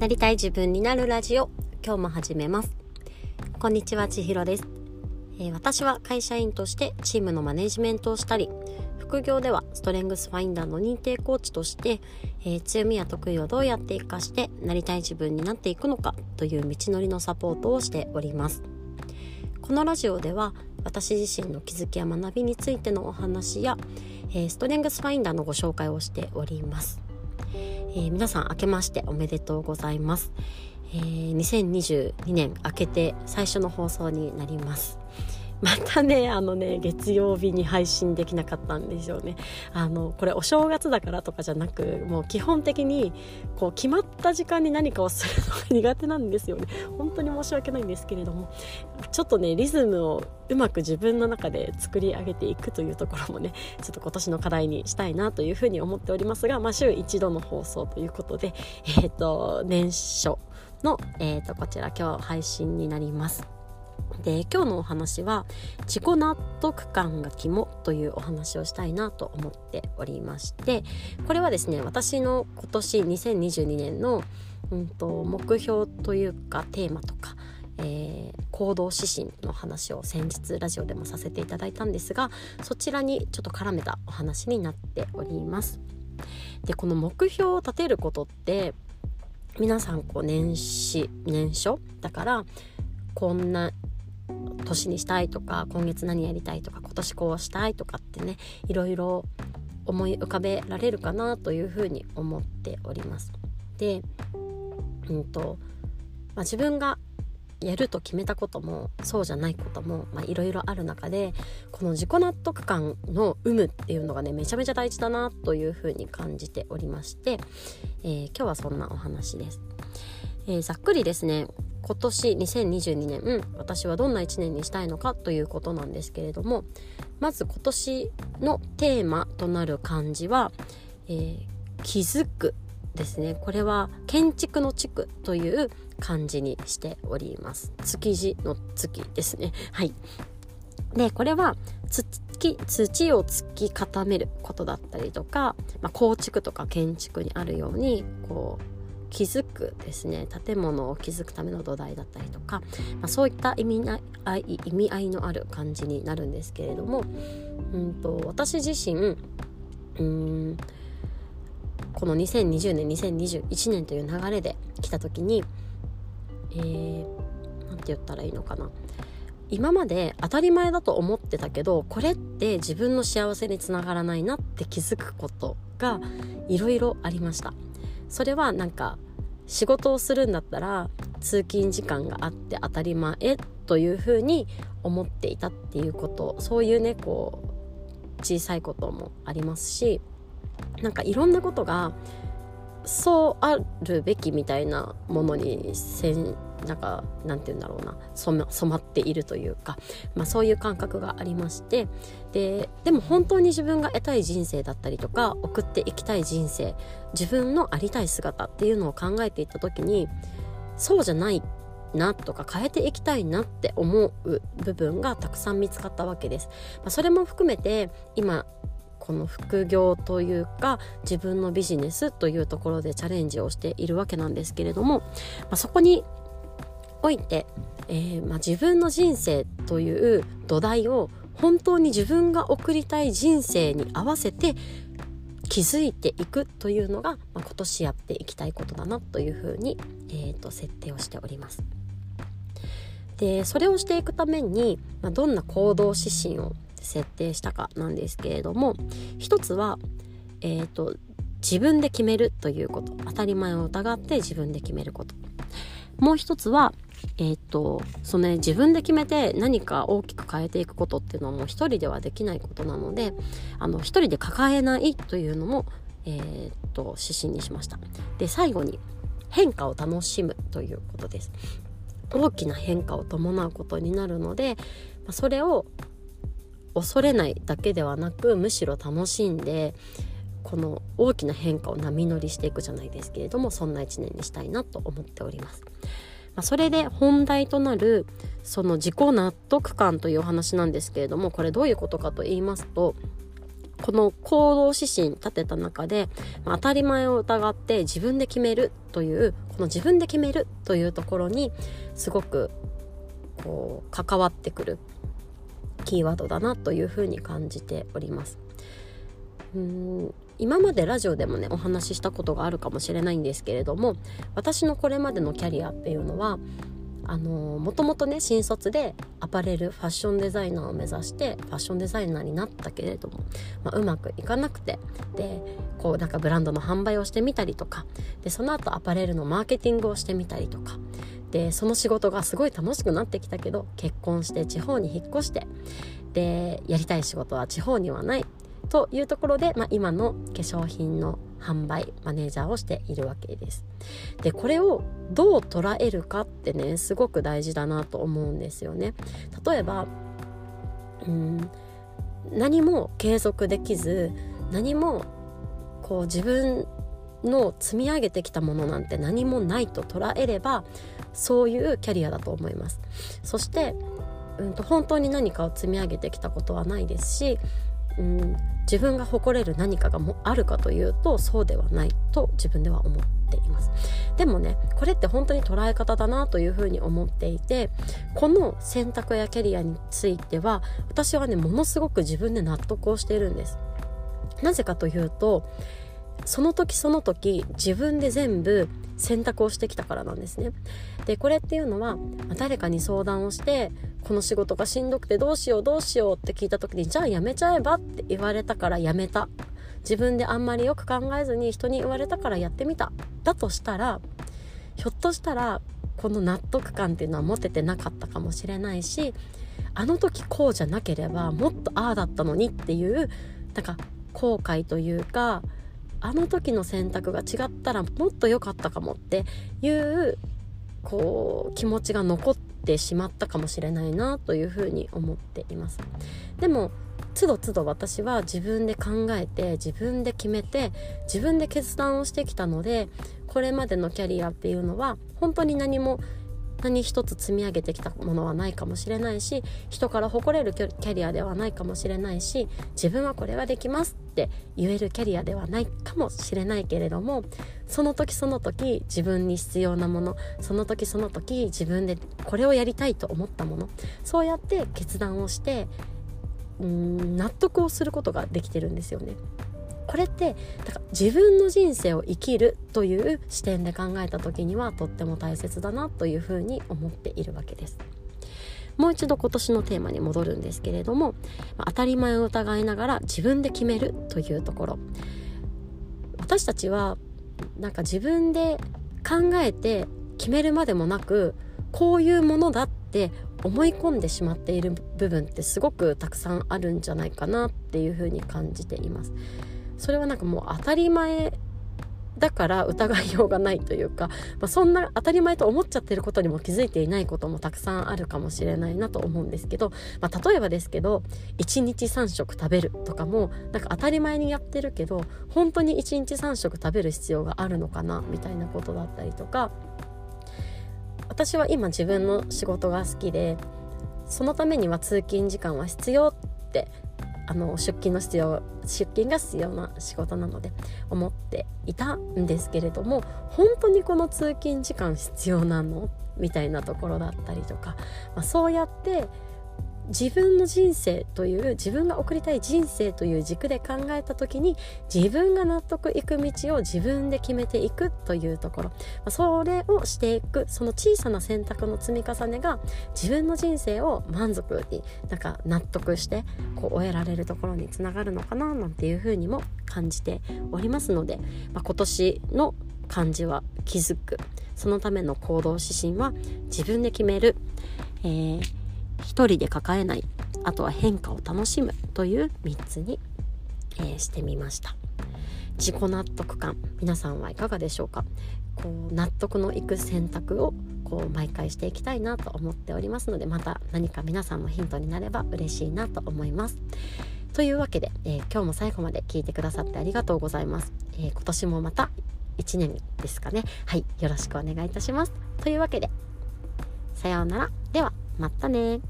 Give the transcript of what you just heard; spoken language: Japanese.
なりたい自分になるラジオ。今日も始めます。こんにちは千尋です、えー、私は会社員としてチームのマネジメントをしたり副業ではストレングスファインダーの認定コーチとして、えー、強みや得意をどうやって活かしてなりたい自分になっていくのかという道のりのサポートをしております。このラジオでは私自身の気づきや学びについてのお話や、えー、ストレングスファインダーのご紹介をしております。えー、皆さん明けましておめでとうございます、えー、2022年明けて最初の放送になります。またね、あのね、月曜日に配信できなかったんですよね。あの、これお正月だからとかじゃなく、もう基本的に、こう、決まった時間に何かをするのが苦手なんですよね。本当に申し訳ないんですけれども、ちょっとね、リズムをうまく自分の中で作り上げていくというところもね、ちょっと今年の課題にしたいなというふうに思っておりますが、まあ、週一度の放送ということで、えっ、ー、と、年初の、えっ、ー、と、こちら今日配信になります。で今日のお話は自己納得感が肝というお話をしたいなと思っておりましてこれはですね私の今年2022年の、うんと、目標というかテーマとか、えー、行動指針の話を先日ラジオでもさせていただいたんですがそちらにちょっと絡めたお話になっております。でこの目標を立てることって皆さんこう年始年初だからこんな年にしたいとか今月何やりたいとか今年こうしたいとかってねいろいろ思い浮かべられるかなというふうに思っております。で、うんとまあ、自分がやると決めたこともそうじゃないこともいろいろある中でこの自己納得感の有無っていうのがねめちゃめちゃ大事だなというふうに感じておりまして、えー、今日はそんなお話です。えー、ざっくりですね今年2022年私はどんな1年にしたいのかということなんですけれどもまず今年のテーマとなる漢字は、えー、気づくですね。これは建築の地区という漢字にしております。築地の月ですね。はい。でこれは土土を突き固めることだったりとか、まあ、構築とか建築にあるようにこう築くですね建物を築くための土台だったりとか、まあ、そういった意味な意味合いのある感じになるんですけれども、うんと、私自身うんこの2020年2021年という流れで来た時にえー、て言ったらいいのかな今まで当たり前だと思ってたけどこれって自分の幸せにつながらないなって気づくことがいろいろありました。それはなんか仕事をするんだったら通勤時間があって当たり前というふうに思っていたっていうことそういうねこう小さいこともありますしなんかいろんなことがそうあるべきみたいなものにせんなんかなんて言うんだろうな。染まっているというか、まあ、そういう感覚がありまして。ででも本当に自分が得たい人生だったりとか送っていきたい人生自分のありたい姿っていうのを考えていった時にそうじゃないなとか変えていきたいなって思う部分がたくさん見つかったわけです。まあ、それも含めて今この副業というか自分のビジネスというところでチャレンジをしているわけなんですけれども、まあ、そこにおいて、えー、まあ、自分の人生という土台を本当に自分が送りたい人生に合わせて気づいていくというのが、まあ、今年やっていきたいことだなというふうに、えーと、設定をしております。でそれをしていくために、まあ、どんな行動指針を設定したかなんですけれども一つは、えーと自分で決めるということ当たり前を疑って自分で決めることもう一つはえっ、とそのね自分で決めて何か大きく変えていくことっていうのはもう一人ではできないことなのであの一人で抱えないというのもえー、っと指針にしました。で最後に変化を楽しむということです。大きな変化を伴うことになるのでそれを恐れないだけではなくむしろ楽しんでこの大きな変化を波乗りしていくじゃないですけれどもそんな一年にしたいなと思っております。まあ、それで本題となるその自己納得感というお話なんですけれどもこれどういうことかと言いますとこの行動指針立てた中で、まあ、当たり前を疑って自分で決めるというこの自分で決めるというところにすごくこう関わってくるキーワードだなというふうに感じております。うん今までラジオでもねお話ししたことがあるかもしれないんですけれども私のこれまでのキャリアっていうのはあのもともとね新卒でアパレルファッションデザイナーを目指してファッションデザイナーになったけれども、まあ、うまくいかなくてでこうなんかブランドの販売をしてみたりとかでその後アパレルのマーケティングをしてみたりとかでその仕事がすごい楽しくなってきたけど結婚して地方に引っ越してでやりたい仕事は地方にはない。というところで、まあ、今の化粧品の販売マネージャーをしているわけです。でこれをどう捉えるかってねすごく大事だなと思うんですよね。例えばうん何も継続できず何もこう自分の積み上げてきたものなんて何もないと捉えればそういうキャリアだと思いますそして、うんと、本当に何かを積み上げてきたことはないですしうん、自分が誇れる何かがもあるかというとそうではないと自分では思っています。でもねこれって本当に捉え方だなというふうに思っていてこの選択やキャリアについては私はねものすごく自分で納得をしているんです。なぜかというとその時その時自分で全部選択をしてきたからなんですね。でこれっていうのは誰かに相談をしてこの仕事がしんどくてどうしようどうしようって聞いた時にじゃあやめちゃえばって言われたからやめた自分であんまりよく考えずに人に言われたからやってみただとしたらひょっとしたらこの納得感っていうのは持ててなかったかもしれないしあの時こうじゃなければもっとああだったのにっていうなんか後悔というかあの時の選択が違っったらもっと良かったかもっていうこう気持ちが残ってしまったかもしれないなというふうに思っています。でもつどつど私は自分で考えて自分で決めて自分で決断をしてきたのでこれまでのキャリアっていうのは本当に何も何一つ積み上げてきたものはないかもしれないし人から誇れるキャリアではないかもしれないし自分はこれはできますって言えるキャリアではないかもしれないけれどもその時その時自分に必要なものその時その時自分でこれをやりたいと思ったものそうやって決断をしてうん納得をすることができてるんですよね。これってだから自分の人生を生きるという視点で考えた時にはとっても大切だなというふうに思っているわけです。もう一度今年のテーマに戻るんですけれども当たり前を疑いながら自分で決めるというところ私たちはなんか自分で考えて決めるまでもなくこういうものだって思い込んでしまっている部分ってすごくたくさんあるんじゃないかなっていうふうに感じています。それはなんかもう当たり前だから疑いようがないというか、まあ、そんな当たり前と思っちゃってることにも気づいていないこともたくさんあるかもしれないなと思うんですけど、まあ、例えばですけど1日3食食べるとかもなんか当たり前にやってるけど本当に1日3食食べる必要があるのかなみたいなことだったりとか私は今自分の仕事が好きでそのためには通勤時間は必要ってあの出勤の必要出勤が必要な仕事なので思っていたんですけれども本当にこの通勤時間必要なの？みたいなところだったりとか、まあ、そうやって自分の人生という自分が送りたい人生という軸で考えた時に自分が納得いく道を自分で決めていくというところ。それをしていくその小さな選択の積み重ねが自分の人生を満足になんか納得してこう終えられるところにつながるのかななんていうふうにも感じておりますので、まあ、今年の漢字は気づく。そのための行動指針は自分で決める、えー一人で抱えないあとは変化を楽しむという3つに、えー、してみました。自己納得感皆さんはいかがでしょうか？こう納得のいく選択をこう毎回していきたいなと思っておりますのでまた何か皆さんのヒントになれば嬉しいなと思います。というわけで、えー、今日も最後まで聞いてくださってありがとうございます、えー、今年もまた1年ですかね。はいよろしくお願いいたします。というわけでさようなら。では。またね。